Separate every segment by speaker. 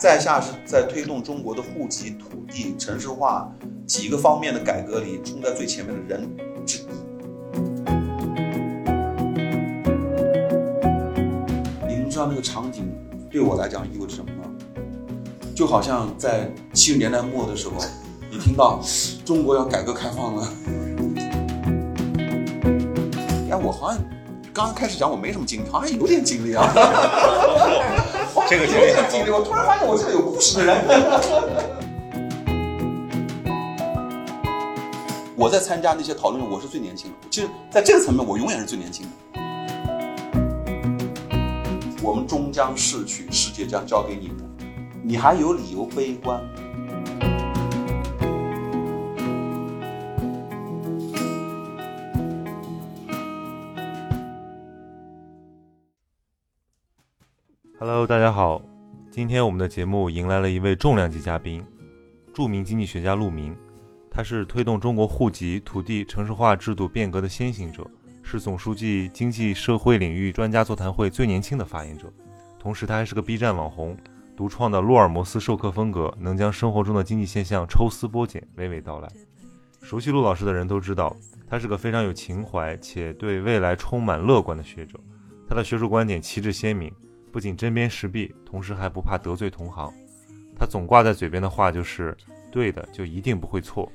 Speaker 1: 在下是在推动中国的户籍、土地、城市化几个方面的改革里冲在最前面的人之一。你们知道那个场景对我来讲意味着什么吗？就好像在七十年代末的时候，你听到中国要改革开放了，哎，我好像刚开始讲我没什么经历，好像有点经历啊。
Speaker 2: 这个经历很
Speaker 1: 经历，我突然发现我是个有故事的人。我在参加那些讨论，我是最年轻的。其实，在这个层面，我永远是最年轻的。我们终将逝去，世界将交给你们，你还有理由悲观？
Speaker 3: Hello，大家好，今天我们的节目迎来了一位重量级嘉宾，著名经济学家陆明，他是推动中国户籍、土地、城市化制度变革的先行者，是总书记经济社会领域专家座谈会最年轻的发言者，同时他还是个 B 站网红，独创的洛尔摩斯授课风格能将生活中的经济现象抽丝剥茧，娓娓道来。熟悉陆老师的人都知道，他是个非常有情怀且对未来充满乐观的学者，他的学术观点旗帜鲜明。不仅针砭时弊，同时还不怕得罪同行。他总挂在嘴边的话就是“对的就一定不会错”。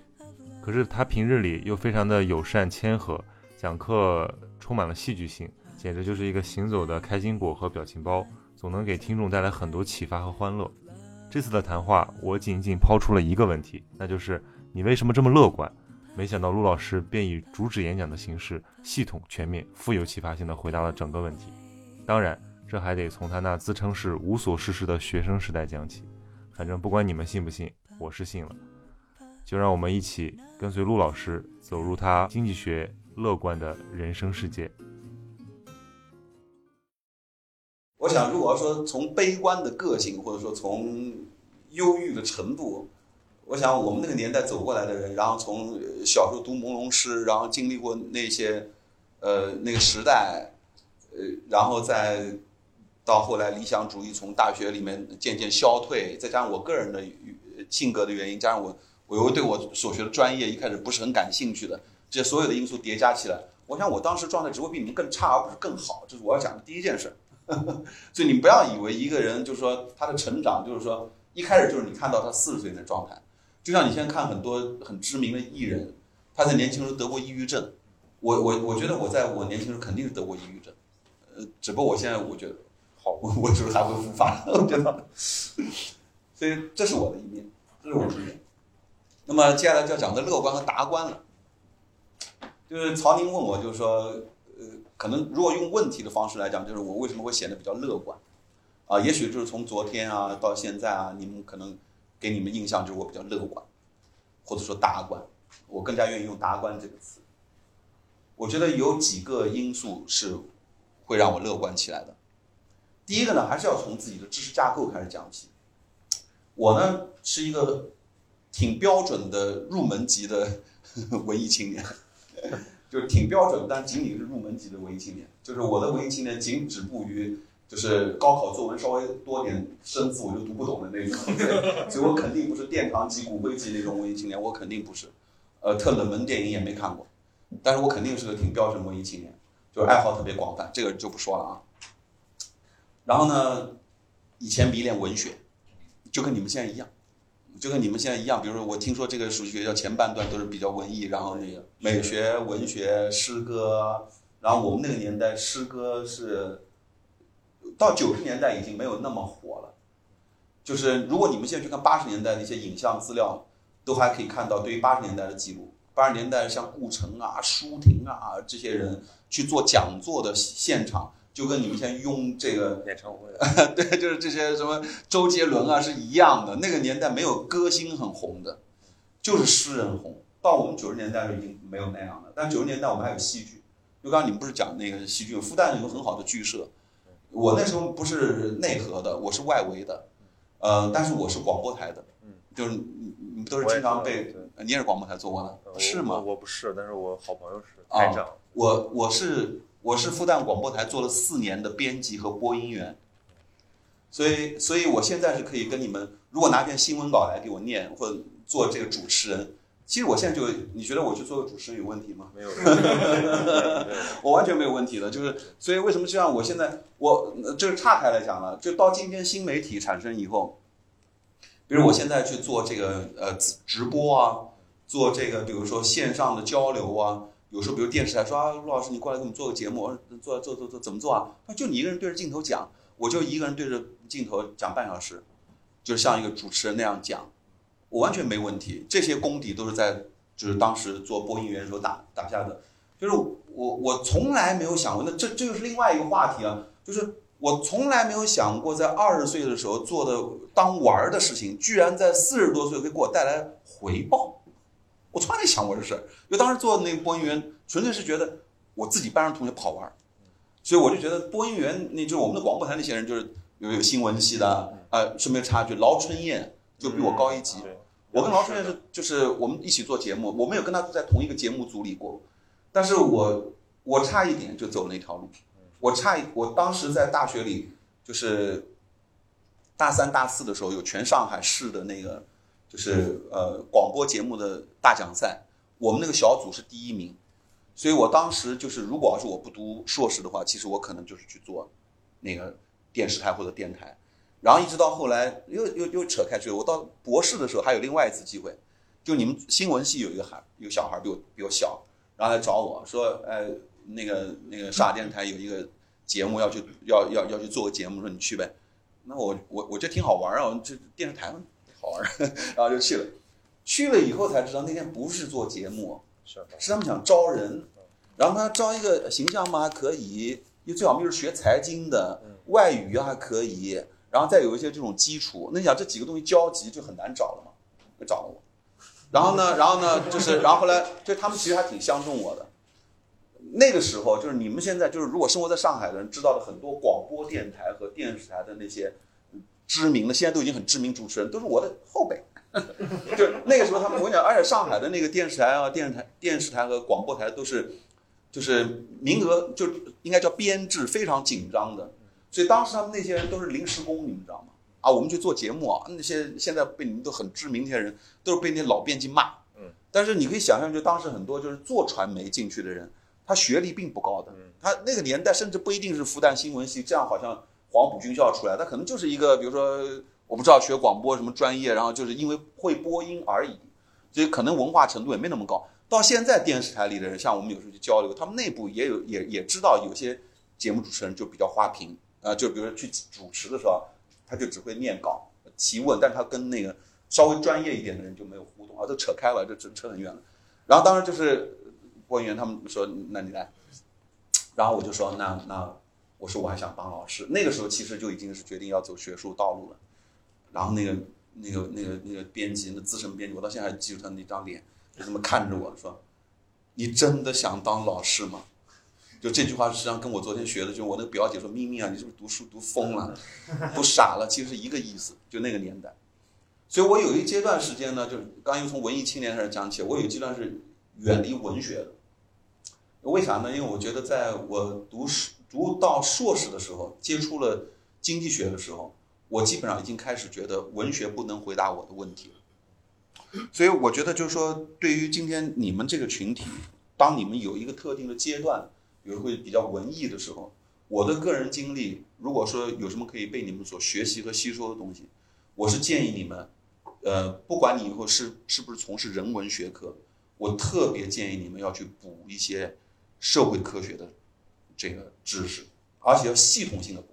Speaker 3: 可是他平日里又非常的友善谦和，讲课充满了戏剧性，简直就是一个行走的开心果和表情包，总能给听众带来很多启发和欢乐。这次的谈话，我仅仅抛出了一个问题，那就是你为什么这么乐观？没想到陆老师便以主旨演讲的形式，系统、全面、富有启发性的回答了整个问题。当然。这还得从他那自称是无所事事的学生时代讲起，反正不管你们信不信，我是信了。就让我们一起跟随陆老师走入他经济学乐观的人生世界。
Speaker 1: 我想，如果要说从悲观的个性，或者说从忧郁的程度，我想我们那个年代走过来的人，然后从小时候读朦胧诗，然后经历过那些，呃，那个时代，呃，然后再。到后来，理想主义从大学里面渐渐消退，再加上我个人的性格的原因，加上我我又对我所学的专业一开始不是很感兴趣的，这些所有的因素叠加起来，我想我当时状态只会比你们更差，而不是更好。这是我要讲的第一件事。所以你不要以为一个人就是说他的成长，就是说一开始就是你看到他四十岁的状态，就像你现在看很多很知名的艺人，他在年轻时候得过抑郁症，我我我觉得我在我年轻时候肯定是得过抑郁症，呃，只不过我现在我觉得。好，我我就是还会复发，我觉得，所以这是我的一面，这是我的一面。那么接下来就要讲的乐观和达观了。就是曹宁问我，就是说，呃，可能如果用问题的方式来讲，就是我为什么会显得比较乐观？啊，也许就是从昨天啊到现在啊，你们可能给你们印象就是我比较乐观，或者说达观。我更加愿意用达观这个词。我觉得有几个因素是会让我乐观起来的。第一个呢，还是要从自己的知识架构开始讲起。我呢是一个挺标准的入门级的 文艺青年，就是挺标准，但仅仅是入门级的文艺青年。就是我的文艺青年仅止步于就是高考作文稍微多点生字我就读不懂的那种，所以我肯定不是殿堂级、骨灰级那种文艺青年，我肯定不是。呃，特冷门电影也没看过，但是我肯定是个挺标准文艺青年，就是爱好特别广泛，这个就不说了啊。然后呢，以前迷恋文学，就跟你们现在一样，就跟你们现在一样。比如说，我听说这个属学校前半段都是比较文艺，然后那个美学、文学、诗歌。然后我们那个年代，诗歌是到九十年代已经没有那么火了。就是如果你们现在去看八十年代的一些影像资料，都还可以看到对于八十年代的记录。八十年代像顾城啊、舒婷啊这些人去做讲座的现场。就跟你们现在用这个
Speaker 2: 演唱会，
Speaker 1: 对，就是这些什么周杰伦啊是一样的。那个年代没有歌星很红的，就是诗人红。到我们九十年代已经没有那样的，但九十年代我们还有戏剧。就刚刚你们不是讲那个戏剧，复旦有个很好的剧社。我那时候不是内核的，我是外围的，呃，但是我是广播台的，就是你你们都是经常被，你也是广播台做过的，是吗？
Speaker 2: 我不是，但是我好朋友是台长。
Speaker 1: 我我是。我是复旦广播台做了四年的编辑和播音员，所以，所以我现在是可以跟你们，如果拿篇新闻稿来给我念，或者做这个主持人，其实我现在就，你觉得我去做个主持人有问题吗？
Speaker 2: 没有，
Speaker 1: 我完全没有问题的，就是所以为什么这样？我现在我呃这个岔开来讲了，就到今天新媒体产生以后，比如我现在去做这个呃直直播啊，做这个比如说线上的交流啊，有时候比如电视台说啊，陆老师你过来给我们做个节目，我说做做做做怎么做啊？他说就你一个人对着镜头讲，我就一个人对着镜头讲半小时，就像一个主持人那样讲，我完全没问题。这些功底都是在就是当时做播音员的时候打打下的。就是我我从来没有想过，那这这就是另外一个话题啊，就是我从来没有想过，在二十岁的时候做的当玩儿的事情，居然在四十多岁可以给我带来回报。我从来没想过这事儿，因为当时做的那个播音员，纯粹是觉得我自己班上同学不好玩儿，所以我就觉得播音员，那就是我们的广播台那些人，就是有有新闻系的，呃，顺便插一句，劳春燕就比我高一级，我跟劳春燕是就是我们一起做节目，我没有跟他在同一个节目组里过，但是我我差一点就走那条路，我差一我当时在大学里就是大三大四的时候有全上海市的那个是呃广播节目的大奖赛，我们那个小组是第一名，所以我当时就是如果要是我不读硕士的话，其实我可能就是去做那个电视台或者电台。然后一直到后来又又又扯开去了。我到博士的时候还有另外一次机会，就你们新闻系有一个孩有小孩比我比我小，然后来找我说，哎，那个那个上海电视台有一个节目要去要要要去做个节目，说你去呗。那我我我觉得挺好玩啊，这电视台好玩儿，然后就去了。去了以后才知道那天不是做节目，
Speaker 2: 是，
Speaker 1: 是他们想招人，然后他招一个形象嘛还可以，又最好就是学财经的，外语还可以，然后再有一些这种基础。那你想这几个东西交集就很难找了嘛，就找了我。然后呢，然后呢，就是然后后来就他们其实还挺相中我的。那个时候就是你们现在就是如果生活在上海的人知道的很多广播电台和电视台的那些知名的，现在都已经很知名主持人，都是我的后辈。就那个时候，他们我跟你讲，而且上海的那个电视台啊、电视台、电视台和广播台都是，就是名额就应该叫编制非常紧张的，所以当时他们那些人都是临时工，你们知道吗？啊，我们去做节目啊，那些现在被你们都很知名那些人，都是被那些老编辑骂。
Speaker 2: 嗯，
Speaker 1: 但是你可以想象，就当时很多就是做传媒进去的人，他学历并不高的，他那个年代甚至不一定是复旦新闻系，这样好像黄埔军校出来，他可能就是一个比如说。我不知道学广播什么专业，然后就是因为会播音而已，所以可能文化程度也没那么高。到现在电视台里的人，像我们有时候去交流，他们内部也有也也知道有些节目主持人就比较花瓶啊、就比如说去主持的时候，他就只会念稿提问，但他跟那个稍微专业一点的人就没有互动啊，都扯开了，这扯扯很远了。然后当时就是播音员他们说，那你来，然后我就说那那我说我还想当老师，那个时候其实就已经是决定要走学术道路了。然后那个那个那个那个编辑，那资深编辑，我到现在还记住他那张脸，就这么看着我说：“你真的想当老师吗？”就这句话实际上跟我昨天学的，就我那个表姐说：“咪咪啊，你是不是读书读疯了，读傻了？”其实是一个意思，就那个年代。所以我有一阶段时间呢，就是刚又从文艺青年开始讲起，我有一阶段是远离文学的。为啥呢？因为我觉得在我读读到硕士的时候，接触了经济学的时候。我基本上已经开始觉得文学不能回答我的问题了，所以我觉得就是说，对于今天你们这个群体，当你们有一个特定的阶段，比如会比较文艺的时候，我的个人经历，如果说有什么可以被你们所学习和吸收的东西，我是建议你们，呃，不管你以后是是不是从事人文学科，我特别建议你们要去补一些社会科学的这个知识，而且要系统性的补。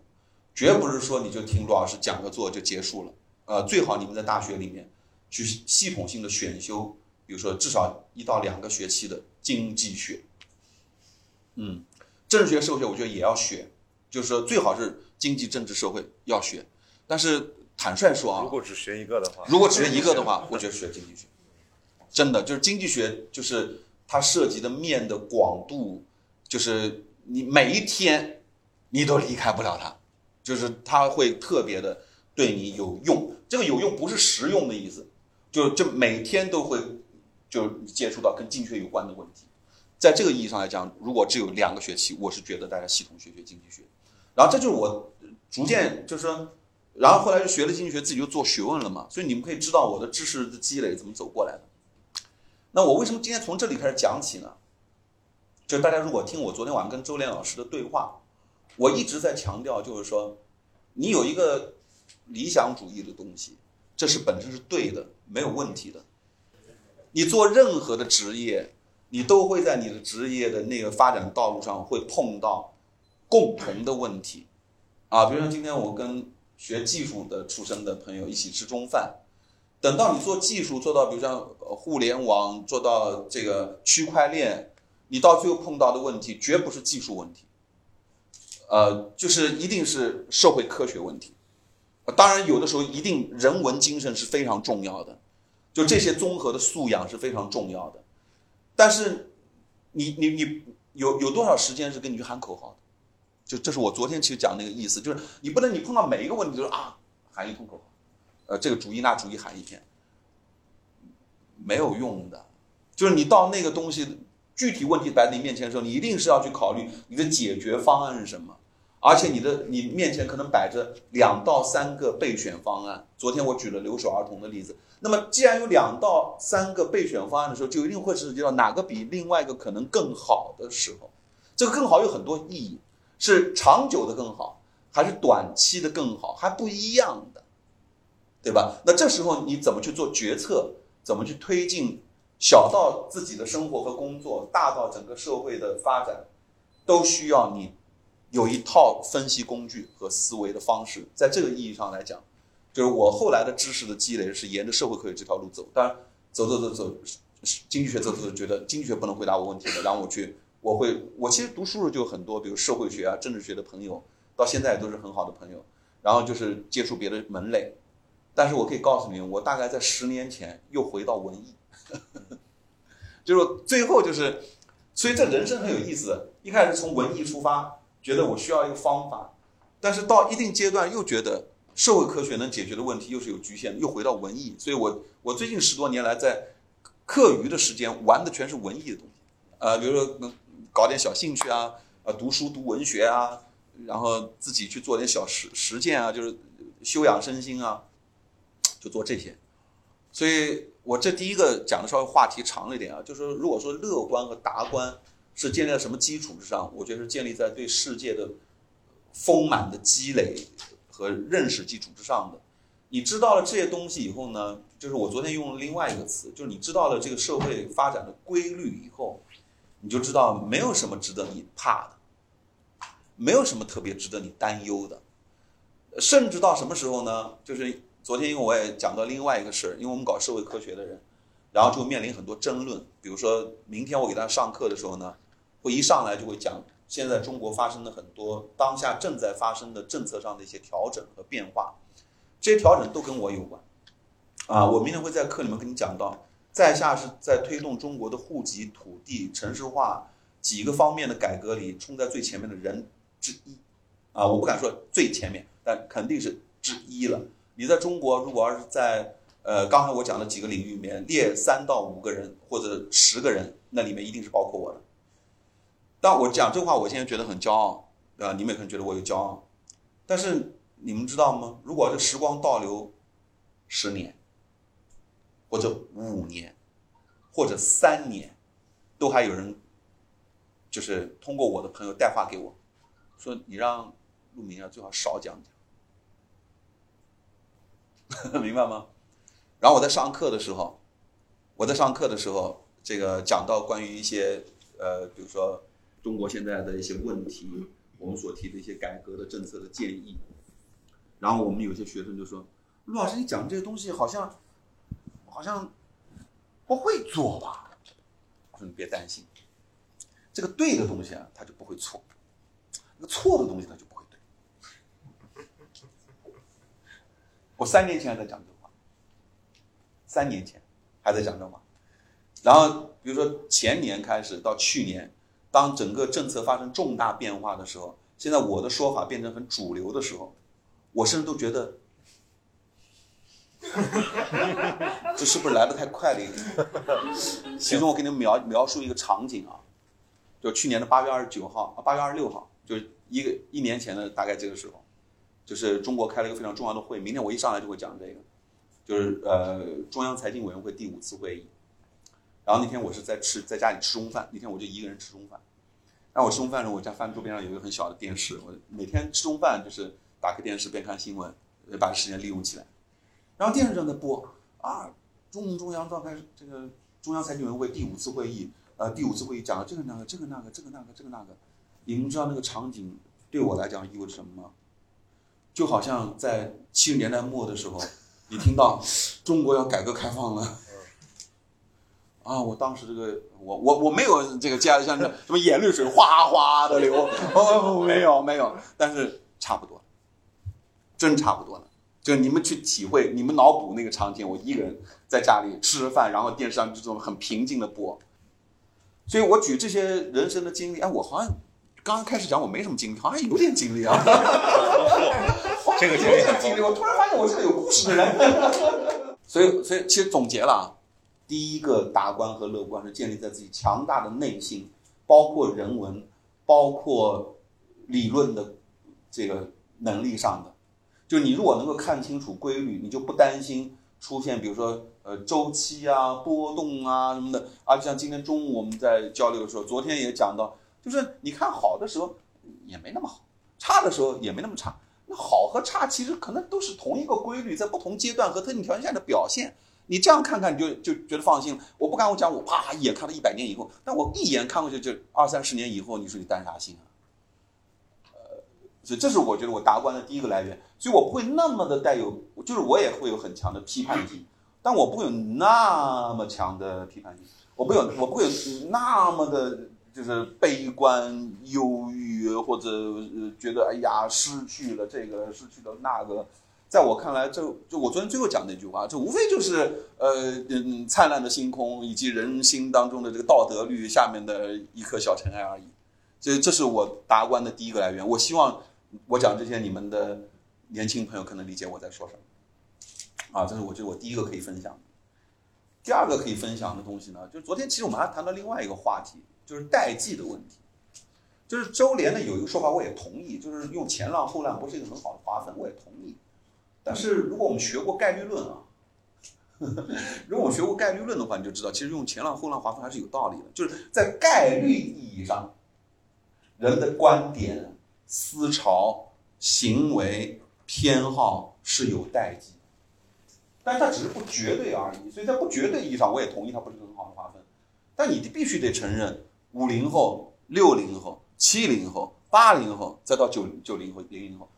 Speaker 1: 绝不是说你就听陆老师讲个座就结束了，呃，最好你们在大学里面去系统性的选修，比如说至少一到两个学期的经济学，嗯，政治学、社会学我觉得也要学，就是说最好是经济、政治、社会要学，但是坦率说啊，
Speaker 2: 如果只学一个的话，
Speaker 1: 如果只学一个的话，我觉得学经济学，真的就是经济学，就是它涉及的面的广度，就是你每一天你都离开不了它。就是它会特别的对你有用，这个有用不是实用的意思，就就每天都会就接触到跟经济学有关的问题，在这个意义上来讲，如果只有两个学期，我是觉得大家系统学学经济学，然后这就是我逐渐就是，然后后来就学了经济学，自己就做学问了嘛。所以你们可以知道我的知识的积累怎么走过来的。那我为什么今天从这里开始讲起呢？就大家如果听我昨天晚上跟周连老师的对话，我一直在强调，就是说，你有一个理想主义的东西，这是本身是对的，没有问题的。你做任何的职业，你都会在你的职业的那个发展道路上会碰到共同的问题，啊，比如说今天我跟学技术的出身的朋友一起吃中饭，等到你做技术做到，比如像互联网做到这个区块链，你到最后碰到的问题绝不是技术问题，呃，就是一定是社会科学问题。当然，有的时候一定人文精神是非常重要的，就这些综合的素养是非常重要的。但是，你你你有有多少时间是跟你去喊口号的？就这是我昨天其实讲那个意思，就是你不能你碰到每一个问题就是啊喊一通口号，呃这个主义那主义喊一天，没有用的。就是你到那个东西具体问题摆在你面前的时候，你一定是要去考虑你的解决方案是什么。而且你的你面前可能摆着两到三个备选方案。昨天我举了留守儿童的例子。那么既然有两到三个备选方案的时候，就一定会涉及到哪个比另外一个可能更好的时候。这个更好有很多意义，是长久的更好，还是短期的更好，还不一样的，对吧？那这时候你怎么去做决策？怎么去推进？小到自己的生活和工作，大到整个社会的发展，都需要你。有一套分析工具和思维的方式，在这个意义上来讲，就是我后来的知识的积累是沿着社会科学这条路走。当然，走走走走，经济学走走走，觉得经济学不能回答我问题的，然后我去，我会，我其实读书的时候就很多，比如社会学啊、政治学的朋友，到现在都是很好的朋友。然后就是接触别的门类，但是我可以告诉你，我大概在十年前又回到文艺，就是最后就是，所以这人生很有意思。一开始从文艺出发。觉得我需要一个方法，但是到一定阶段又觉得社会科学能解决的问题又是有局限，又回到文艺。所以我我最近十多年来在课余的时间玩的全是文艺的东西，呃，比如说搞点小兴趣啊，呃，读书读文学啊，然后自己去做点小实实践啊，就是修养身心啊，就做这些。所以我这第一个讲的稍微话题长了一点啊，就是如果说乐观和达观。是建立在什么基础之上？我觉得是建立在对世界的丰满的积累和认识基础之上的。你知道了这些东西以后呢，就是我昨天用了另外一个词，就是你知道了这个社会发展的规律以后，你就知道没有什么值得你怕的，没有什么特别值得你担忧的。甚至到什么时候呢？就是昨天因为我也讲到另外一个事儿，因为我们搞社会科学的人，然后就面临很多争论。比如说明天我给大家上课的时候呢。会一上来就会讲现在中国发生的很多当下正在发生的政策上的一些调整和变化，这些调整都跟我有关，啊，我明天会在课里面跟你讲到，在下是在推动中国的户籍、土地、城市化几个方面的改革里冲在最前面的人之一，啊，我不敢说最前面，但肯定是之一了。你在中国如果要是在呃刚才我讲的几个领域里面列三到五个人或者十个人，那里面一定是包括我的。但我讲这话，我现在觉得很骄傲，对吧？你们也可能觉得我有骄傲，但是你们知道吗？如果这时光倒流十年，或者五年，或者三年，都还有人就是通过我的朋友带话给我，说你让陆明啊最好少讲讲，明白吗？然后我在上课的时候，我在上课的时候，这个讲到关于一些呃，比如说。中国现在的一些问题，我们所提的一些改革的政策的建议，然后我们有些学生就说：“陆老师，你讲这些东西好像好像不会做吧？”我说：“你别担心，这个对的东西啊，它就不会错；那个错的东西，它就不会对。”我三年前还在讲这话，三年前还在讲这话，然后比如说前年开始到去年。当整个政策发生重大变化的时候，现在我的说法变成很主流的时候，我甚至都觉得，这是不是来的太快了一点？其中我给你们描描述一个场景啊，就去年的八月二十九号啊，八月二十六号，就是一个一年前的大概这个时候，就是中国开了一个非常重要的会，明天我一上来就会讲这个，就是呃中央财经委员会第五次会议。然后那天我是在吃在家里吃中饭，那天我就一个人吃中饭。那我吃中饭的时候，我家饭桌边上有一个很小的电视，我每天吃中饭就是打开电视边看新闻，把时间利用起来。然后电视上在播啊，中共中央召开这个中央财经委员会第五次会议，呃，第五次会议讲了这个那个这个那个这个那个这个那个，你们知道那个场景对我来讲意味着什么吗？就好像在七十年代末的时候，你听到中国要改革开放了。啊！我当时这个，我我我没有这个接下来像这什么眼泪水哗哗的流，哦，没有没有，但是差不多，真差不多了。就你们去体会，你们脑补那个场景，我一个人在家里吃着饭，然后电视上这种很平静的播。所以我举这些人生的经历，哎，我好像刚刚开始讲我没什么经历，好像有点经历啊。
Speaker 2: 这个
Speaker 1: 有点经历，我突然发现我是个有故事的人。所以，所以其实总结了啊。第一个达观和乐观是建立在自己强大的内心，包括人文，包括理论的这个能力上的。就你如果能够看清楚规律，你就不担心出现比如说呃周期啊、波动啊什么的。而且像今天中午我们在交流的时候，昨天也讲到，就是你看好的时候也没那么好，差的时候也没那么差。那好和差其实可能都是同一个规律，在不同阶段和特定条件下的表现。你这样看看，你就就觉得放心了。我不敢我讲，我啪一眼看到一百年以后，但我一眼看过去就二三十年以后，你说你担啥心啊？呃，所以这是我觉得我达观的第一个来源。所以我不会那么的带有，就是我也会有很强的批判性，但我不会有那么强的批判性。我不有，我不会有那么的，就是悲观、忧郁或者觉得哎呀失去了这个，失去了那个。在我看来，这就我昨天最后讲那句话，这无非就是呃嗯灿烂的星空以及人心当中的这个道德律下面的一颗小尘埃而已。这这是我达观的第一个来源。我希望我讲这些，你们的年轻朋友可能理解我在说什么。啊，这是我觉得我第一个可以分享的。第二个可以分享的东西呢，就是昨天其实我们还谈到另外一个话题，就是代际的问题。就是周濂呢有一个说法，我也同意，就是用前浪后浪不是一个很好的划分，我也同意。但是如果我们学过概率论啊，如果我们学过概率论的话，你就知道，其实用前浪后浪划分还是有道理的。就是在概率意义上，人的观点、思潮、行为、偏好是有代际，但它只是不绝对而已。所以在不绝对意义上，我也同意它不是很好的划分。但你必须得承认，五零后、六零后、七零后、八零后，再到九九零后、零零后。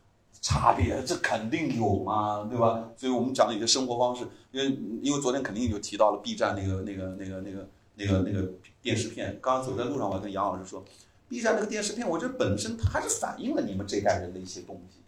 Speaker 1: 差别这肯定有嘛，对吧？所以我们讲的一些生活方式，因为因为昨天肯定就提到了 B 站那个那个那个那个那个那个电视片。刚刚走在路上，我还跟杨老师说，B 站那个电视片，我觉得本身它还是反映了你们这代人的一些东西，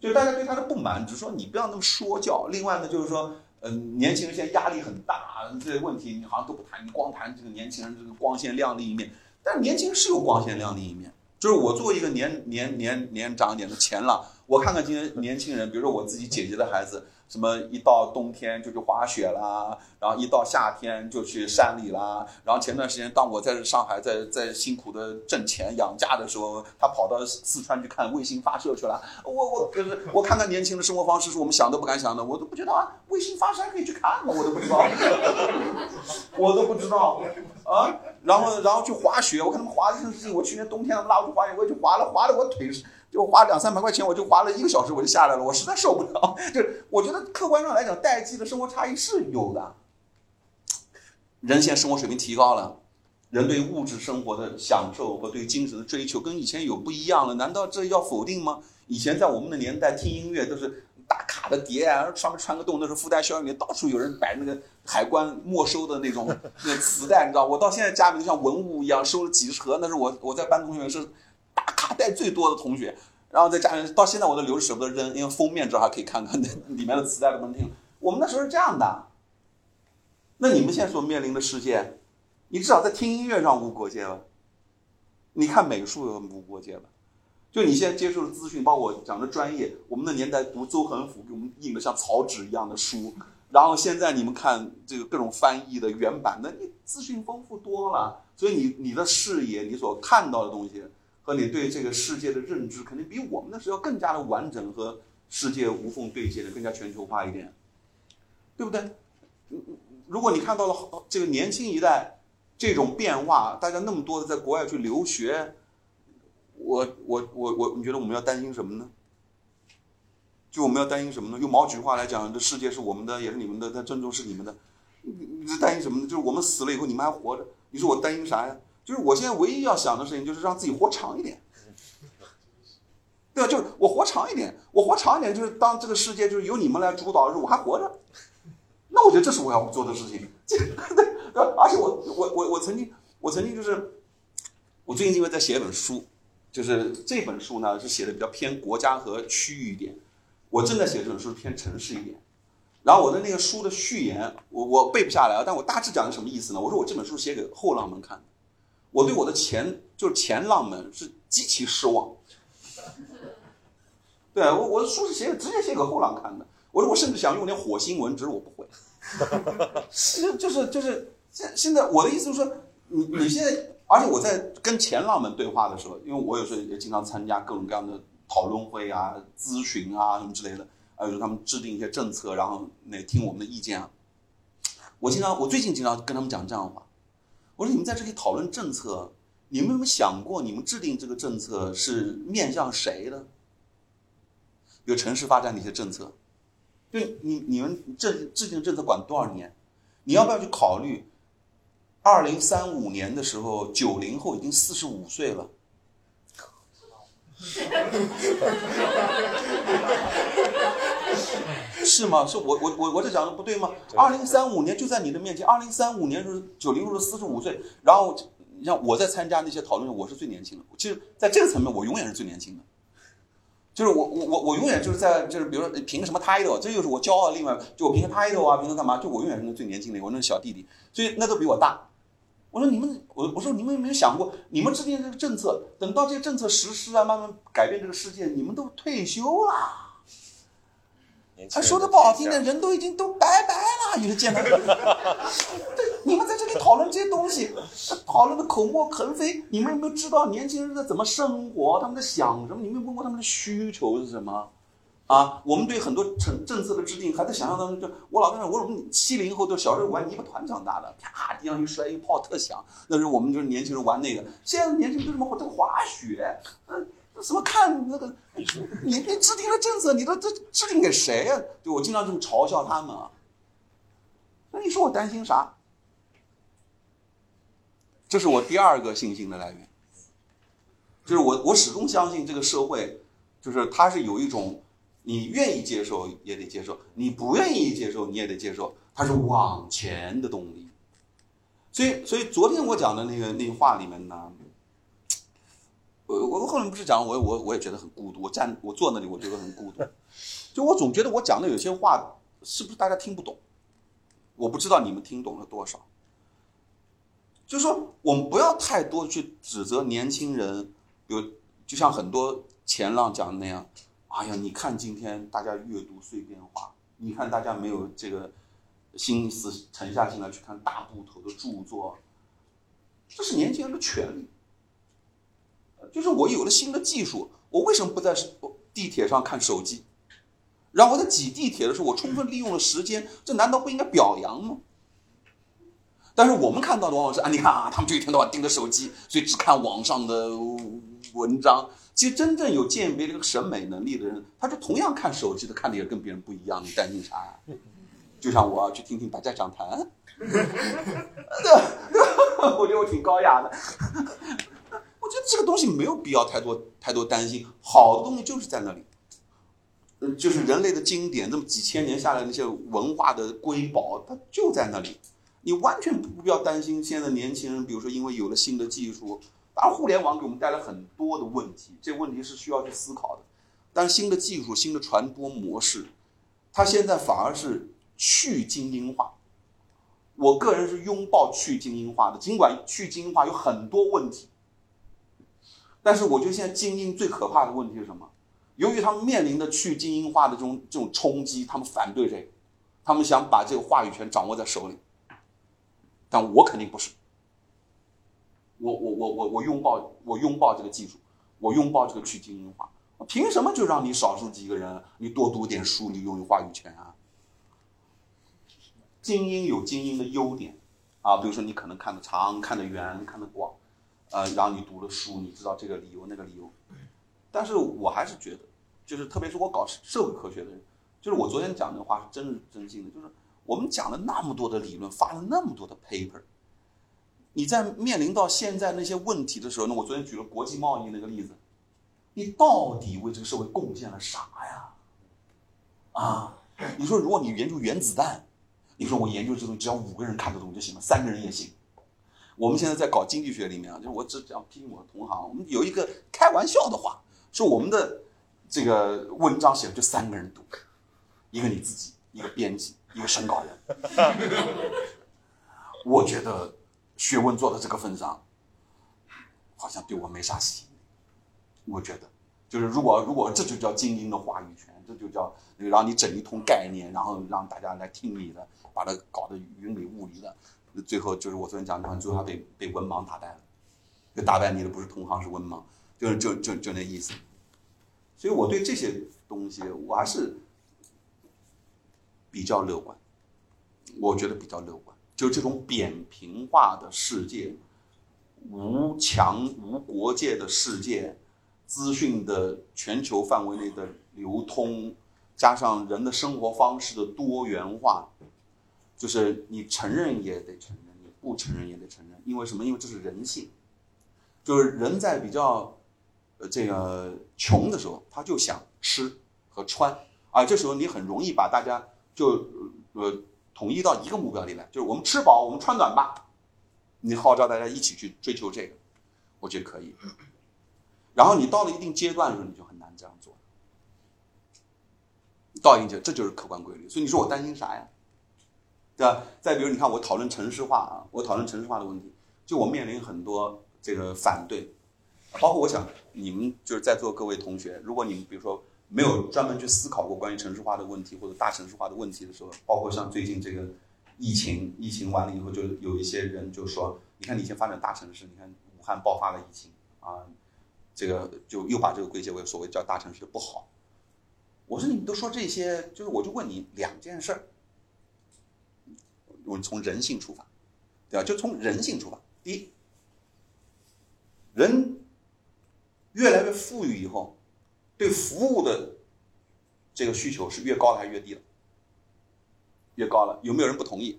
Speaker 1: 就大家对他的不满，只是说你不要那么说教。另外呢，就是说，嗯，年轻人现在压力很大，这些问题你好像都不谈，你光谈这个年轻人这个光鲜亮丽一面。但年轻人是有光鲜亮丽一面，就是我作为一个年年年年长一点的前了。我看看今天年轻人，比如说我自己姐姐的孩子，什么一到冬天就去滑雪啦，然后一到夏天就去山里啦，然后前段时间当我在上海在在辛苦的挣钱养家的时候，他跑到四川去看卫星发射去了。我我就是我看看年轻的生活方式是我们想都不敢想的，我都不知道啊，卫星发射还可以去看吗？我都不知道，我都不知道啊。然后然后去滑雪，我看他们滑的，我去年冬天他们拉我去滑雪，我也去滑了，滑的我腿。就花两三百块钱，我就花了一个小时，我就下来了，我实在受不了。就是我觉得客观上来讲，代际的生活差异是有的。人现在生活水平提高了，人对物质生活的享受和对精神的追求跟以前有不一样了，难道这要否定吗？以前在我们的年代听音乐都是大卡的碟啊，上面穿个洞，那时候附带效应里到处有人摆那个海关没收的那种那磁带，你知道？我到现在家里就像文物一样，收了几十盒，那是我我在班同学是。带最多的同学，然后在家里到现在我都留着舍不得扔，因为封面这还可以看看那里面的磁带都能听。我们那时候是这样的，那你们现在所面临的世界，你至少在听音乐上无国界了，你看美术有无国界了，就你现在接受的资讯，包括我讲的专业，我们的年代读邹恒甫给我们印的像草纸一样的书，然后现在你们看这个各种翻译的原版，那你资讯丰富多了，所以你你的视野，你所看到的东西。和你对这个世界的认知，肯定比我们那时候要更加的完整和世界无缝对接的，更加全球化一点，对不对？如果你看到了这个年轻一代这种变化，大家那么多的在国外去留学，我我我我，你觉得我们要担心什么呢？就我们要担心什么呢？用毛主席话来讲，这世界是我们的，也是你们的，但尊重是你们的。你你是担心什么呢？就是我们死了以后，你们还活着，你说我担心啥呀？就是我现在唯一要想的事情，就是让自己活长一点。对吧？就是我活长一点，我活长一点，就是当这个世界就是由你们来主导的时候，我还活着，那我觉得这是我要做的事情。这对，而且我我我我曾经我曾经就是，我最近因为在写一本书，就是这本书呢是写的比较偏国家和区域一点，我正在写这本书偏城市一点。然后我的那个书的序言，我我背不下来但我大致讲的什么意思呢？我说我这本书写给后浪们看，我对我的前就是前浪们是极其失望。对我我的书是写直接写给后浪看的。我我甚至想用点火星文，只是我不会。是 就是就是现现在我的意思就是说，你你现在，而且我在跟前浪们对话的时候，因为我有时候也经常参加各种各样的讨论会啊、咨询啊什么之类的，还有时候他们制定一些政策，然后那听我们的意见啊。我经常我最近经常跟他们讲这样的话，我说你们在这里讨论政策，你们有没有想过，你们制定这个政策是面向谁的？有城市发展的一些政策，就你你们制制定政策管多少年？你要不要去考虑？二零三五年的时候，九零后已经四十五岁了，是吗？是我我我我这讲的不对吗？二零三五年就在你的面前，二零三五年是九零后是四十五岁，然后你像我在参加那些讨论，我是最年轻的。其实，在这个层面，我永远是最年轻的。就是我我我我永远就是在就是比如说凭什么 title，这就是我骄傲的另外就我凭 title 啊，凭什么干嘛？就我永远是那最年轻的，我那小弟弟，所以那都比我大。我说你们，我我说你们有没有想过，你们制定这个政策，等到这些政策实施啊，慢慢改变这个世界，你们都退休了。他说的不好听的，人都已经都拜拜了，有的见到。对，你们在这里讨论这些东西，讨论的口沫横飞。你们有没有知道年轻人在怎么生活？他们在想什么？你们有问过他们的需求是什么？啊，我们对很多政政策的制定还在想象当中。就我老跟我说，七零后都小时候玩泥巴团长大的，啪地上一摔一炮特响。那时候我们就是年轻人玩那个。现在年轻人就什么？我这个滑雪，嗯。怎么看那个？你你制定了政策，你都这制定给谁呀？对我经常这么嘲笑他们啊。那你说我担心啥？这是我第二个信心的来源，就是我我始终相信这个社会，就是它是有一种你愿意接受也得接受，你不愿意接受你也得接受，它是往前的动力。所以所以昨天我讲的那个那话里面呢。我我后面不是讲我我我也觉得很孤独，我站我坐那里我觉得很孤独，就我总觉得我讲的有些话是不是大家听不懂？我不知道你们听懂了多少。就是说我们不要太多去指责年轻人，有就像很多前浪讲的那样，哎呀，你看今天大家阅读碎片化，你看大家没有这个心思沉下心来去看大部头的著作，这是年轻人的权利。就是我有了新的技术，我为什么不在地铁上看手机？然后我在挤地铁的时候，我充分利用了时间，这难道不应该表扬吗？但是我们看到的往往是啊，你看啊，他们就一天到晚盯着手机，所以只看网上的文章。其实真正有鉴别这个审美能力的人，他是同样看手机的，看的也跟别人不一样。你担心啥？就像我要去听听百家讲坛，我觉得我挺高雅的。我觉得这个东西没有必要太多太多担心，好的东西就是在那里，嗯，就是人类的经典，那么几千年下来那些文化的瑰宝，它就在那里，你完全不必要担心。现在年轻人，比如说因为有了新的技术，当然互联网给我们带来很多的问题，这问题是需要去思考的。但是新的技术、新的传播模式，它现在反而是去精英化。我个人是拥抱去精英化的，尽管去精英化有很多问题。但是我觉得现在精英最可怕的问题是什么？由于他们面临的去精英化的这种这种冲击，他们反对这个，他们想把这个话语权掌握在手里。但我肯定不是，我我我我我拥抱我拥抱这个技术，我拥抱这个去精英化，凭什么就让你少数几个人，你多读点书，你拥有话语权啊？精英有精英的优点啊，比如说你可能看得长、看得远、看得广，呃，然后你读了书，你知道这个理由那个理由。但是我还是觉得，就是特别是我搞社会科学的人，就是我昨天讲的话是真是真心的，就是我们讲了那么多的理论，发了那么多的 paper，你在面临到现在那些问题的时候呢，我昨天举了国际贸易那个例子，你到底为这个社会贡献了啥呀？啊，你说如果你研究原子弹，你说我研究这东西只要五个人看得懂就行了，三个人也行。我们现在在搞经济学里面啊，就是我只讲批评我的同行，我们有一个开玩笑的话。说我们的这个文章写的就三个人读，一个你自己，一个编辑，一个审稿人。我觉得学问做到这个份上，好像对我没啥吸引力。我觉得，就是如果如果这就叫精英的话语权，这就叫让你整一通概念，然后让大家来听你的，把它搞得云里雾里的，最后就是我昨天讲的，最后还被被文盲打败了。就打败你的不是同行，是文盲。就是就就就那意思，所以我对这些东西我还是比较乐观，我觉得比较乐观。就这种扁平化的世界，无墙无国界的世界，资讯的全球范围内的流通，加上人的生活方式的多元化，就是你承认也得承认，你不承认也得承认。因为什么？因为这是人性，就是人在比较。呃，这个穷的时候，他就想吃和穿，啊，这时候你很容易把大家就呃统一到一个目标里来，就是我们吃饱，我们穿暖吧，你号召大家一起去追求这个，我觉得可以。然后你到了一定阶段的时候，你就很难这样做。到一定阶，这就是客观规律。所以你说我担心啥呀？对吧？再比如，你看我讨论城市化啊，我讨论城市化的问题，就我面临很多这个反对。包括我想，你们就是在座各位同学，如果你们比如说没有专门去思考过关于城市化的问题或者大城市化的问题的时候，包括像最近这个疫情，疫情完了以后，就有一些人就说，你看你以前发展大城市，你看武汉爆发了疫情啊，这个就又把这个归结为所谓叫大城市不好。我说你们都说这些，就是我就问你两件事儿，我们从人性出发，对吧？就从人性出发，第一，人。越来越富裕以后，对服务的这个需求是越高了还是越低了？越高了，有没有人不同意？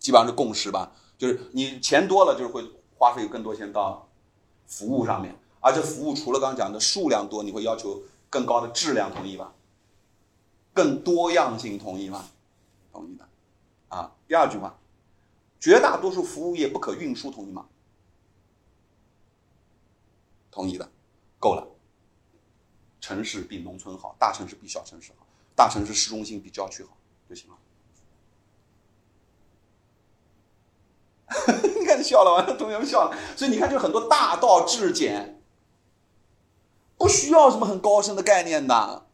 Speaker 1: 基本上是共识吧，就是你钱多了，就是会花费更多钱到服务上面，而且服务除了刚刚讲的数量多，你会要求更高的质量，同意吧？更多样性，同意吗？同意的。第二句话，绝大多数服务业不可运输，同意吗？同意的，够了。城市比农村好，大城市比小城市好，大城市市中心比郊区好就行了。你看，笑了，吧，同学们笑了。所以你看，就很多大道至简，不需要什么很高深的概念的，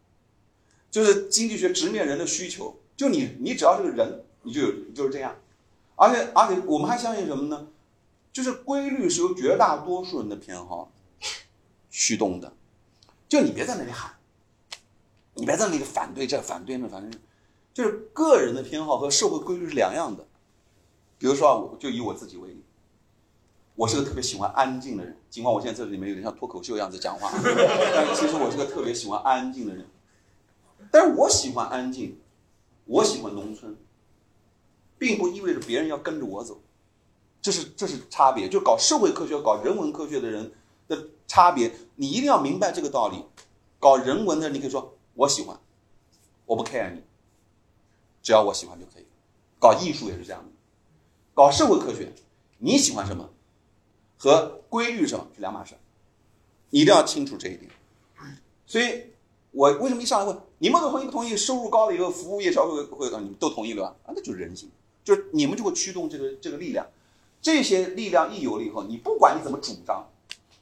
Speaker 1: 就是经济学直面人的需求。就你，你只要是个人，你就有就是这样。而且，而且我们还相信什么呢？就是规律是由绝大多数人的偏好。驱动的，就你别在那里喊，你别在那里反对这反对那，反正就是个人的偏好和社会规律是两样的。比如说啊，我就以我自己为例，我是个特别喜欢安静的人，尽管我现在这里面有点像脱口秀样子讲话，但其实我是个特别喜欢安静的人。但是我喜欢安静，我喜欢农村，并不意味着别人要跟着我走，这是这是差别。就搞社会科学、搞人文科学的人。的差别，你一定要明白这个道理。搞人文的，你可以说我喜欢，我不 care 你，只要我喜欢就可以。搞艺术也是这样的，搞社会科学，你喜欢什么和规律什么是两码事，你一定要清楚这一点。所以，我为什么一上来问你们都同意不同意？收入高了以后，服务业消费会会你们都同意了吧？啊，那就是人性，就是你们就会驱动这个这个力量。这些力量一有了以后，你不管你怎么主张。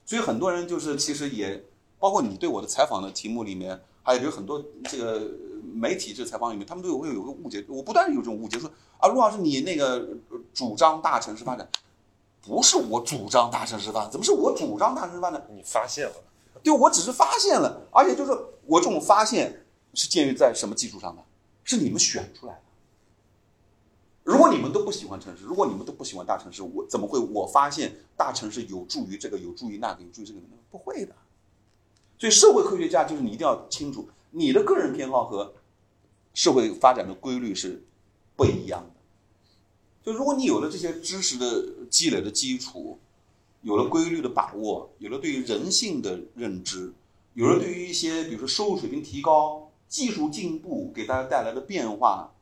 Speaker 1: 所以很多人就是其实也包括你对我的采访的题目里面，还有就是很多这个媒体这采访里面，他们都有会有个误解。我不断有这种误解，说啊，陆老师你那个主张大城市发展，不是我主张大城市发展，怎么是我主张大城市发展？
Speaker 2: 你发现了？
Speaker 1: 对我只是发现了，而且就是我这种发现是建立在什么基础上的？是你们选出来的。如果你们都不喜欢城市，如果你们都不喜欢大城市，我怎么会我发现大城市有助于这个，有助于那个，有助于这个？不会的。所以社会科学家就是你一定要清楚，你的个人偏好和社会发展的规律是不一样的。就如果你有了这些知识的积累的基础，有了规律的把握，有了对于人性的认知，有了对于一些比如说收入水平提高、技术进步给大家带来的变化，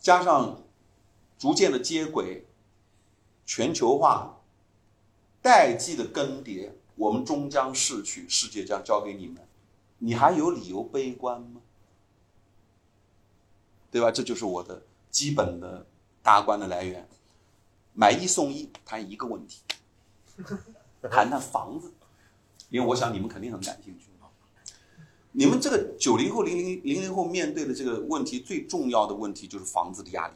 Speaker 1: 加上。逐渐的接轨，全球化，代际的更迭，我们终将逝去，世界将交给你们，你还有理由悲观吗？对吧？这就是我的基本的大观的来源。买一送一，谈一个问题，谈谈房子，因为我想你们肯定很感兴趣。你们这个九零后、零零零零后面对的这个问题，最重要的问题就是房子的压力。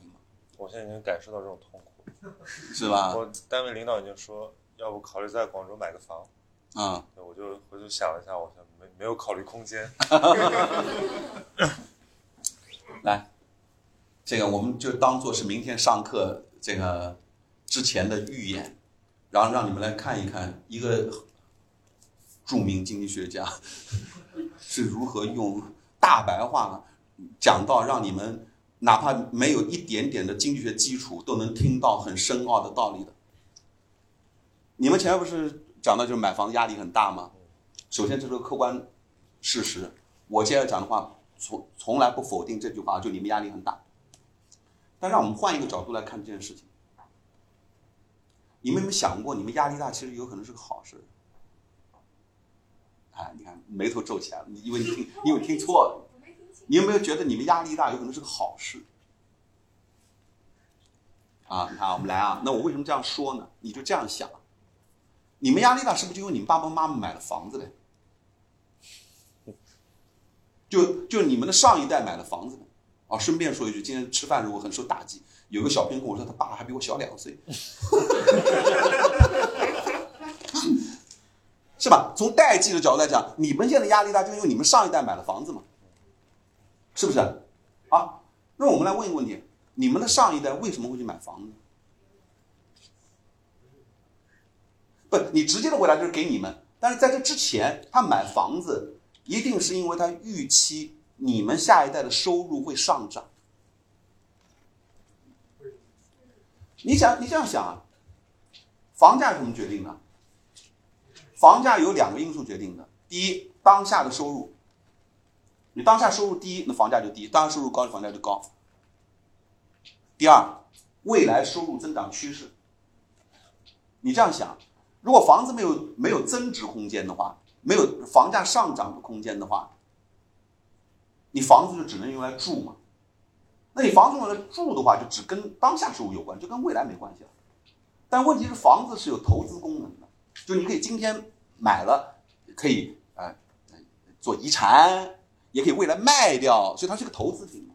Speaker 3: 我现在已经感受到这种痛苦，
Speaker 1: 是吧？
Speaker 3: 我单位领导已经说，要不考虑在广州买个房。
Speaker 1: 啊，
Speaker 3: 我就回头想了一下，我想没没有考虑空间。
Speaker 1: 来，这个我们就当做是明天上课这个之前的预演，然后让你们来看一看一个著名经济学家是如何用大白话讲到让你们。哪怕没有一点点的经济学基础，都能听到很深奥的道理的。你们前面不是讲到就是买房压力很大吗？首先这是个客观事实。我接着讲的话，从从来不否定这句话，就你们压力很大。但让我们换一个角度来看这件事情，你们有没有想过，你们压力大其实有可能是个好事？哎，你看眉头皱起来了，因为你听，因为听错。你有没有觉得你们压力大有可能是个好事？啊，你看，我们来啊，那我为什么这样说呢？你就这样想，你们压力大是不是就因为你们爸爸妈妈买了房子嘞？就就你们的上一代买了房子啊，顺便说一句，今天吃饭时候很受打击，有个小朋友跟我说，他爸还比我小两岁，是吧？从代际的角度来讲，你们现在压力大，就因为你们上一代买了房子嘛。是不是？啊，那我们来问一个问题：你们的上一代为什么会去买房子？不，你直接的回答就是给你们。但是在这之前，他买房子一定是因为他预期你们下一代的收入会上涨。你想，你这样想啊？房价是怎么决定的？房价有两个因素决定的：第一，当下的收入。你当下收入低，那房价就低；当下收入高，房价就高。第二，未来收入增长趋势。你这样想，如果房子没有没有增值空间的话，没有房价上涨的空间的话，你房子就只能用来住嘛？那你房子用来住的话，就只跟当下收入有关，就跟未来没关系了。但问题是，房子是有投资功能的，就你可以今天买了，可以呃做遗产。也可以未来卖掉，所以它是个投资品。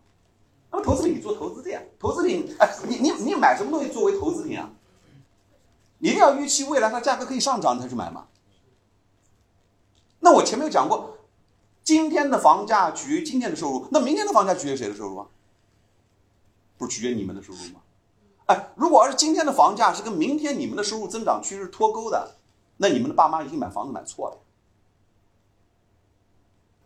Speaker 1: 那么投资品你做投资的呀？投资品，哎，你你你买什么东西作为投资品啊？你一定要预期未来它价格可以上涨，你才去买嘛。那我前面有讲过，今天的房价取决于今天的收入，那明天的房价取决于谁的收入啊？不是取决于你们的收入吗？哎，如果要是今天的房价是跟明天你们的收入增长趋势脱钩的，那你们的爸妈已经买房子买错了。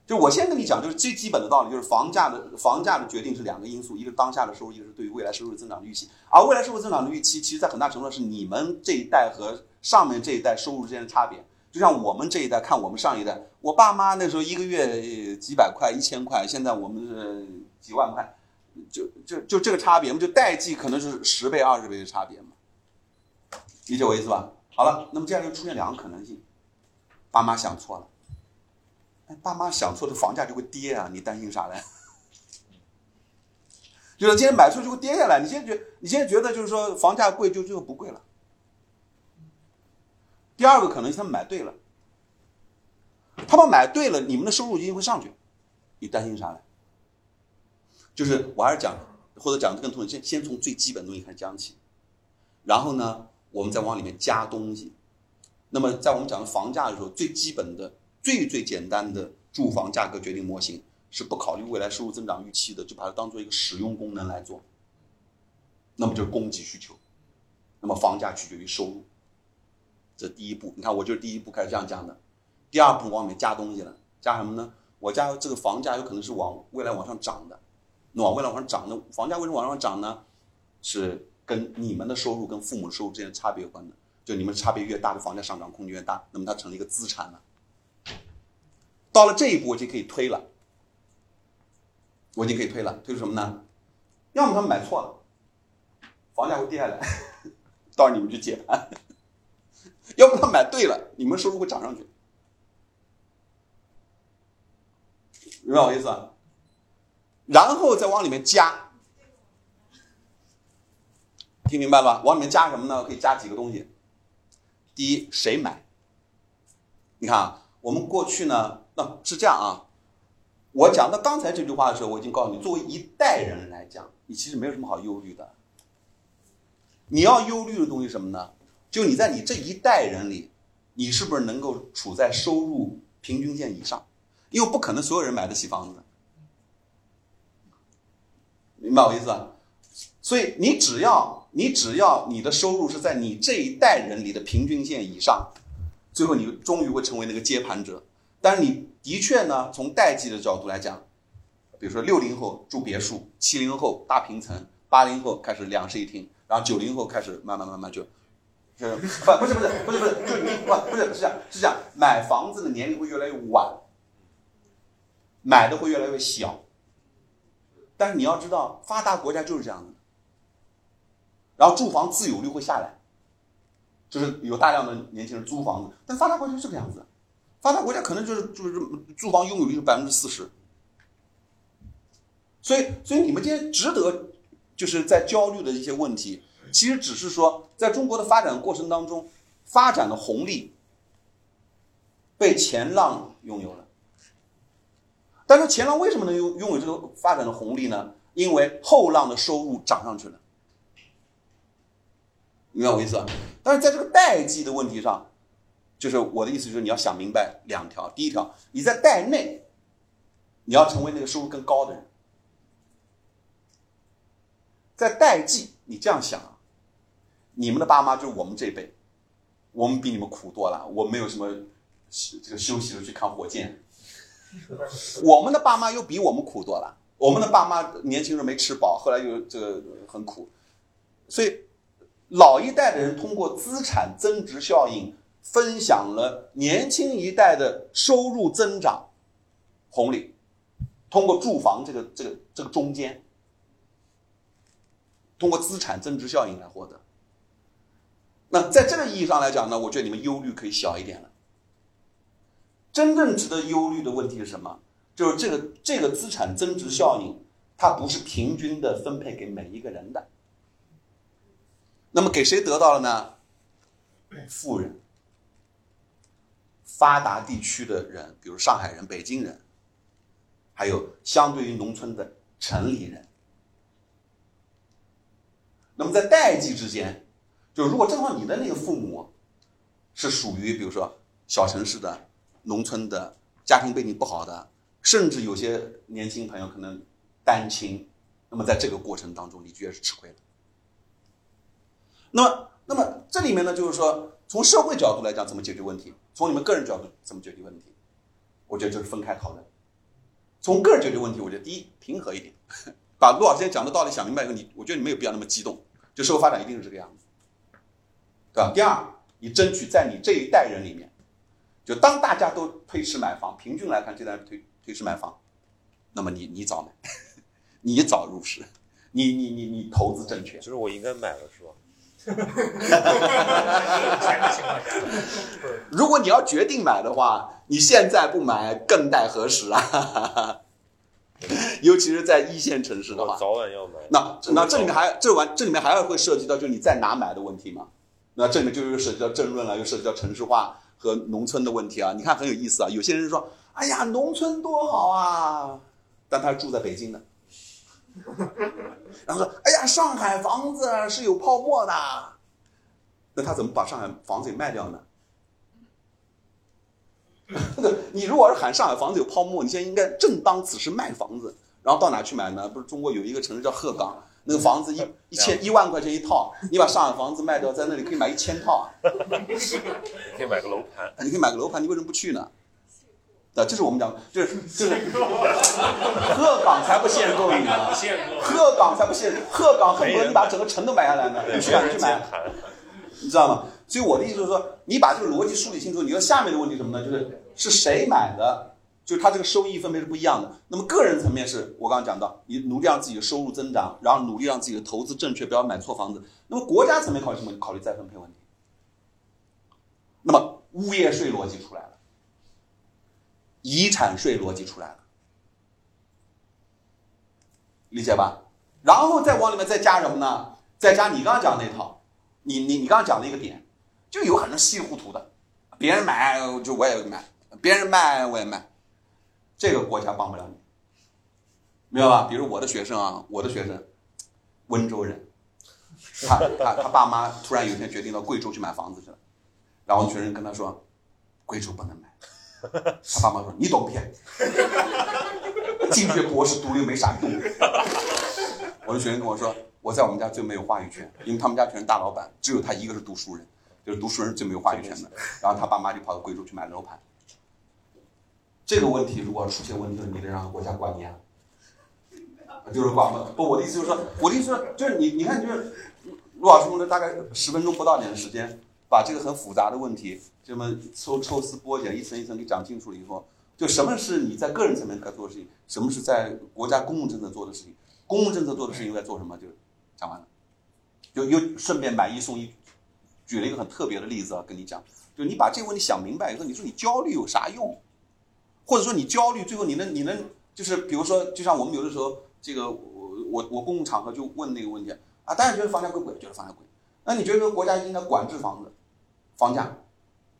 Speaker 1: 就我先跟你讲，就是最基本的道理，就是房价的房价的决定是两个因素，一个是当下的收入，一个是对于未来收入增长的预期。而未来收入增长的预期，其实在很大程度上是你们这一代和上面这一代收入之间的差别。就像我们这一代看我们上一代，我爸妈那时候一个月几百块、一千块，现在我们是几万块，就就就这个差别嘛，就代际可能是十倍、二十倍的差别嘛，理解我意思吧？好了，那么接下来就出现两个可能性，爸妈想错了。爸妈想错，这房价就会跌啊！你担心啥嘞？就是今天买出就会跌下来。你现在觉，你现在觉得就是说房价贵，就最后不贵了。第二个可能是他们买对了，他们买对了，你们的收入一定会上去。你担心啥嘞？就是我还是讲，或者讲的更通先先从最基本的东西开始讲起，然后呢，我们再往里面加东西。那么在我们讲房价的时候，最基本的。最最简单的住房价格决定模型是不考虑未来收入增长预期的，就把它当做一个使用功能来做。那么就是供给需求，那么房价取决于收入。这第一步，你看我就是第一步开始这样讲的。第二步往里面加东西了，加什么呢？我加这个房价有可能是往未来往上涨的，那往未来往上涨的房价为什么往上涨呢？是跟你们的收入跟父母收入之间的差别有关的。就你们差别越大的房价上涨空间越大，那么它成了一个资产了。到了这一步，我就可以推了，我已经可以推了，推出什么呢？要么他们买错了，房价会跌下来，到时候你们去解盘；要么他买对了，你们收入会涨上去。明白我意思？然后再往里面加，听明白吧？往里面加什么呢？可以加几个东西。第一，谁买？你看啊，我们过去呢，那是这样啊。我讲到刚才这句话的时候，我已经告诉你，作为一代人来讲，你其实没有什么好忧虑的。你要忧虑的东西什么呢？就你在你这一代人里，你是不是能够处在收入平均线以上？因为不可能所有人买得起房子，明白我意思吧？所以你只要你只要你的收入是在你这一代人里的平均线以上，最后你终于会成为那个接盘者。但是你的确呢，从代际的角度来讲，比如说六零后住别墅，七零后大平层，八零后开始两室一厅，然后九零后开始慢慢慢慢就，是不不是不是不是不是就你不不是是这样是这样，买房子的年龄会越来越晚。买的会越来越小，但是你要知道，发达国家就是这样的。然后住房自有率会下来，就是有大量的年轻人租房子，但发达国家是这个样子，发达国家可能就是就是住房拥有率是百分之四十。所以，所以你们今天值得就是在焦虑的一些问题，其实只是说，在中国的发展过程当中，发展的红利被前浪拥有了。但是前浪为什么能拥拥有这个发展的红利呢？因为后浪的收入涨上去了，明白我意思？但是在这个代际的问题上，就是我的意思就是你要想明白两条：第一条，你在代内，你要成为那个收入更高的人；在代际，你这样想啊，你们的爸妈就是我们这辈，我们比你们苦多了，我没有什么这个休息的去看火箭。我们的爸妈又比我们苦多了。我们的爸妈年轻人没吃饱，后来又这个很苦，所以老一代的人通过资产增值效应分享了年轻一代的收入增长红利，通过住房这个这个这个中间，通过资产增值效应来获得。那在这个意义上来讲呢，我觉得你们忧虑可以小一点了。真正值得忧虑的问题是什么？就是这个这个资产增值效应，它不是平均的分配给每一个人的。那么给谁得到了呢？富人、发达地区的人，比如上海人、北京人，还有相对于农村的城里人。那么在代际之间，就如果正好你的那个父母是属于比如说小城市的。农村的家庭背景不好的，甚至有些年轻朋友可能单亲，那么在这个过程当中，你绝对是吃亏的。那么，那么这里面呢，就是说，从社会角度来讲，怎么解决问题？从你们个人角度怎么解决问题？我觉得就是分开讨论。从个人解决问题，我觉得第一平和一点，把陆老师讲的道理想明白以后，你我觉得你没有必要那么激动。就社会发展一定是这个样子，对吧？第二，你争取在你这一代人里面。就当大家都推迟买房，平均来看，这代人推推迟买房，那么你你早买，你早入市，你你你你投资正确，
Speaker 2: 就是我应该买了是吧？
Speaker 1: 如果你要决定买的话，你现在不买更待何时啊？尤其是在一线城市的话，
Speaker 2: 早晚要买。
Speaker 1: 那那这里面还这完这里面还要会涉及到，就是你在哪买的问题嘛？那这里面就又涉及到争论了，又涉及到城市化。和农村的问题啊，你看很有意思啊。有些人说：“哎呀，农村多好啊！”但他住在北京的，然后说：“哎呀，上海房子是有泡沫的。”那他怎么把上海房子给卖掉呢？你如果是喊上海房子有泡沫，你现在应该正当此时卖房子，然后到哪去买呢？不是中国有一个城市叫鹤岗，那个房子一一千一万块钱一套，你把上海房子卖掉，在那里可以买一千套啊，
Speaker 2: 可以买个楼盘，
Speaker 1: 你可以买个楼盘，你为什么不去呢？啊，这是我们讲的，就是就是鹤岗才不限购你呢，
Speaker 2: 限
Speaker 1: 鹤岗才不限，鹤岗恨不得你把整个城都买下来呢，你去啊，你去买。你知道吗？所以我的意思就是说，你把这个逻辑梳理清楚，你说下面的问题什么呢？就是是谁买的，就是它这个收益分配是不一样的。那么个人层面是我刚刚讲到，你努力让自己的收入增长，然后努力让自己的投资正确，不要买错房子。那么国家层面考虑什么？考虑再分配问题。那么物业税逻辑出来了，遗产税逻辑出来了，理解吧？然后再往里面再加什么呢？再加你刚刚讲那套。你你你刚刚讲的一个点，就有很多稀里糊涂的，别人买就我也买，别人卖我也卖，这个国家帮不了你，明白吧？比如我的学生啊，我的学生，温州人，他他他爸妈突然有一天决定到贵州去买房子去了，然后学生跟他说，贵州不能买，他爸妈说你懂骗，进去博士读了又没啥用，我的学生跟我说。我在我们家最没有话语权，因为他们家全是大老板，只有他一个是读书人，就是读书人最没有话语权的。然后他爸妈就跑到贵州去买楼盘。这个问题如果出现问题了，你得让国家管你啊，就是管不不。我的意思就是说，我的意思是就是你你看就是陆老师用了大概十分钟不到点的时间，把这个很复杂的问题这么抽抽丝剥茧，一层一层给讲清楚了以后，就什么是你在个人层面该做的事情，什么是在国家公共政策做的事情，公共政策做的事情应该做什么，就。讲完了，就又顺便买一送一，举了一个很特别的例子啊，跟你讲，就你把这个问题想明白以后，你说你焦虑有啥用？或者说你焦虑，最后你能你能就是比如说，就像我们有的时候，这个我我我公共场合就问那个问题啊，大家觉得房价贵不贵？觉得房价贵。那你觉得国家应该管制房子房价？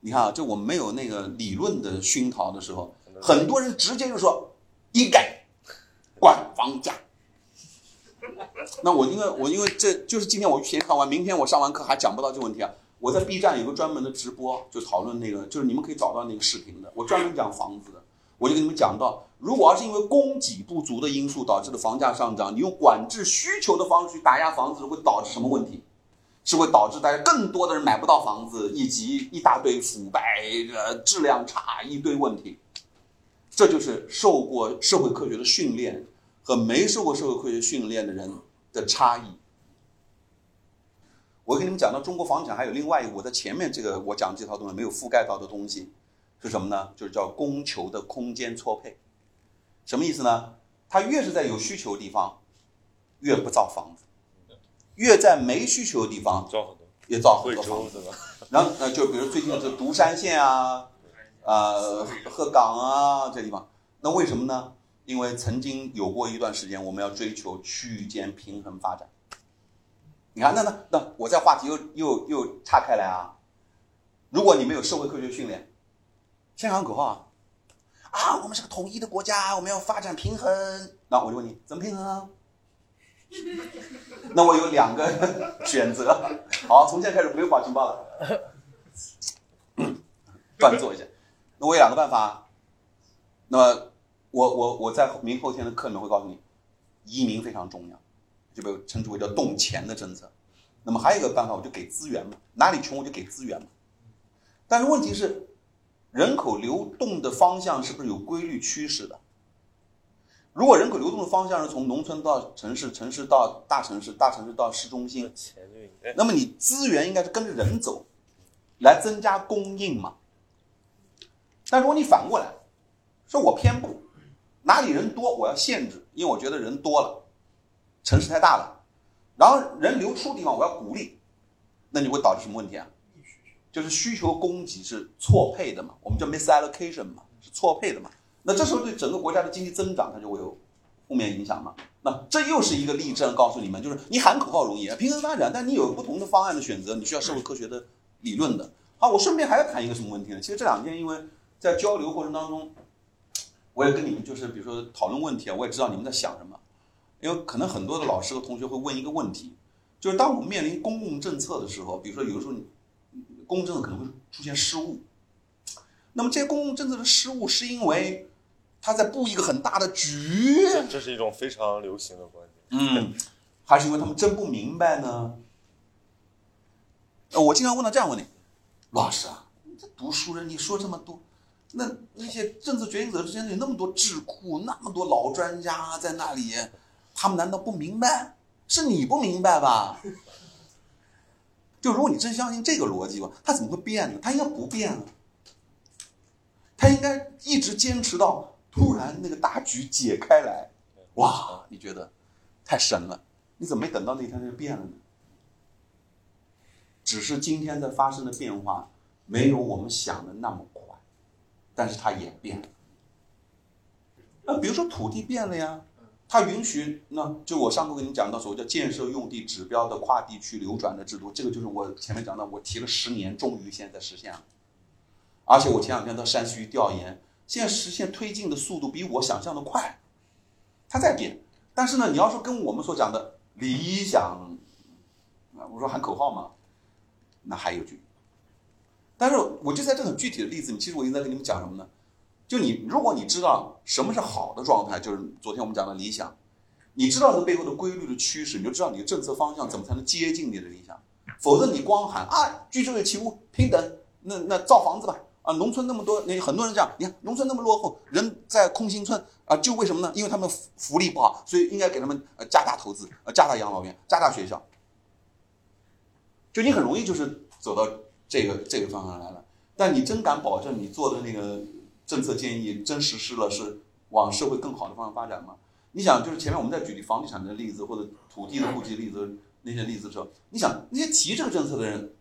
Speaker 1: 你看啊，就我们没有那个理论的熏陶的时候，很多人直接就说应该管房价。那我因为我因为这就是今天我协上完，明天我上完课还讲不到这个问题啊。我在 B 站有个专门的直播，就讨论那个，就是你们可以找到那个视频的。我专门讲房子的，我就跟你们讲到，如果要是因为供给不足的因素导致的房价上涨，你用管制需求的方式去打压房子，会导致什么问题？是会导致大家更多的人买不到房子，以及一大堆腐败、呃质量差一堆问题。这就是受过社会科学的训练。和没受过社会科学训练的人的差异。我跟你们讲到中国房产还有另外一个，我在前面这个我讲这套东西没有覆盖到的东西是什么呢？就是叫供求的空间错配。什么意思呢？它越是在有需求的地方，越不造房子；越在没需求的地方，
Speaker 2: 造很多，
Speaker 1: 也造很多房子。然后呃，就比如最近的这独山县啊，呃，鹤岗啊这地方，那为什么呢？因为曾经有过一段时间，我们要追求区域间平衡发展。你看，那那那，我在话题又又又岔开来啊！如果你没有社会科学训练，先喊口号啊！啊，我们是个统一的国家，我们要发展平衡。那我就问你，怎么平衡啊？那我有两个选择。好，从现在开始不用报情报了，端坐一下。那我有两个办法。那么。我我我在明后天的课里面会告诉你，移民非常重要，就被称之为叫动钱的政策。那么还有一个办法，我就给资源嘛，哪里穷我就给资源嘛。但是问题是，人口流动的方向是不是有规律趋势的？如果人口流动的方向是从农村到城市，城市到大城市，大城市到市中心，那么你资源应该是跟着人走，来增加供应嘛。但如果你反过来，说我偏不。哪里人多，我要限制，因为我觉得人多了，城市太大了，然后人流出的地方我要鼓励，那你会导致什么问题啊？就是需求供给是错配的嘛，我们叫 misallocation 嘛，是错配的嘛。那这时候对整个国家的经济增长它就会有负面影响嘛。那这又是一个例证，告诉你们，就是你喊口号容易，平衡发展，但你有不同的方案的选择，你需要社会科学的理论的。好，我顺便还要谈一个什么问题呢？其实这两天因为在交流过程当中。我也跟你们就是，比如说讨论问题啊，我也知道你们在想什么，因为可能很多的老师和同学会问一个问题，就是当我们面临公共政策的时候，比如说有时候你，公共政策可能会出现失误，那么这些公共政策的失误，是因为他在布一个很大的局，
Speaker 2: 这这是一种非常流行的观点。
Speaker 1: 嗯，还是因为他们真不明白呢？呃，我经常问到这样问你，老师啊，你这读书人，你说这么多，那那些政策决定者之间有那么多智库，那么多老专家在那里，他们难道不明白？是你不明白吧？就如果你真相信这个逻辑吧，他怎么会变呢？他应该不变啊，他应该一直坚持到突然那个大局解开来，哇，你觉得太神了？你怎么没等到那天它就变了呢？只是今天在发生的变化没有我们想的那么快，但是它也变了。那比如说土地变了呀，它允许那就我上课跟你讲到所谓叫建设用地指标的跨地区流转的制度，这个就是我前面讲到，我提了十年，终于现在实现了。而且我前两天到山西调研，现在实现推进的速度比我想象的快，它在变。但是呢，你要说跟我们所讲的理想，啊，我说喊口号嘛，那还有句。但是我就在这很具体的例子里，其实我已经在跟你们讲什么呢？就你，如果你知道什么是好的状态，就是昨天我们讲的理想，你知道这背后的规律的趋势，你就知道你的政策方向怎么才能接近你的理想。否则你光喊啊，居住有其屋，平等，那那造房子吧。啊，农村那么多，那很多人这样，你看农村那么落后，人在空心村啊，就为什么呢？因为他们福福利不好，所以应该给他们呃加大投资，呃加大养老院，加大学校。就你很容易就是走到这个这个方向来了，但你真敢保证你做的那个政策建议真实施了是往社会更好的方向发展吗？你想，就是前面我们在举例房地产的例子或者土地的户籍例子那些例子的时候，你想那些提这个政策的人，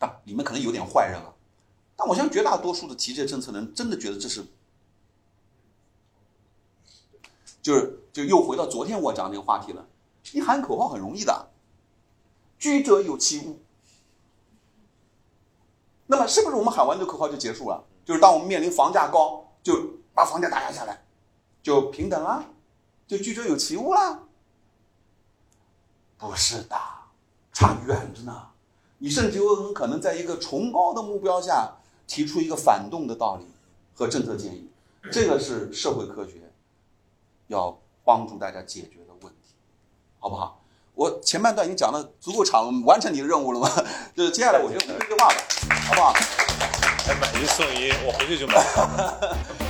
Speaker 1: 啊，里面可能有点坏人啊。但我相信绝大多数的提这些政策的人，真的觉得这是，就是就又回到昨天我讲那个话题了。你喊口号很容易的，居者有其屋。那么是不是我们喊完这口号就结束了？就是当我们面临房价高，就把房价打压下来，就平等了，就居者有其屋了？不是的，差远着呢。你甚至有很可能在一个崇高的目标下。提出一个反动的道理和政策建议，这个是社会科学要帮助大家解决的问题，好不好？我前半段已经讲的足够长了，完成你的任务了吗？就是接下来我就说一句话吧，好不好？
Speaker 2: 还买一送一，我回去就买。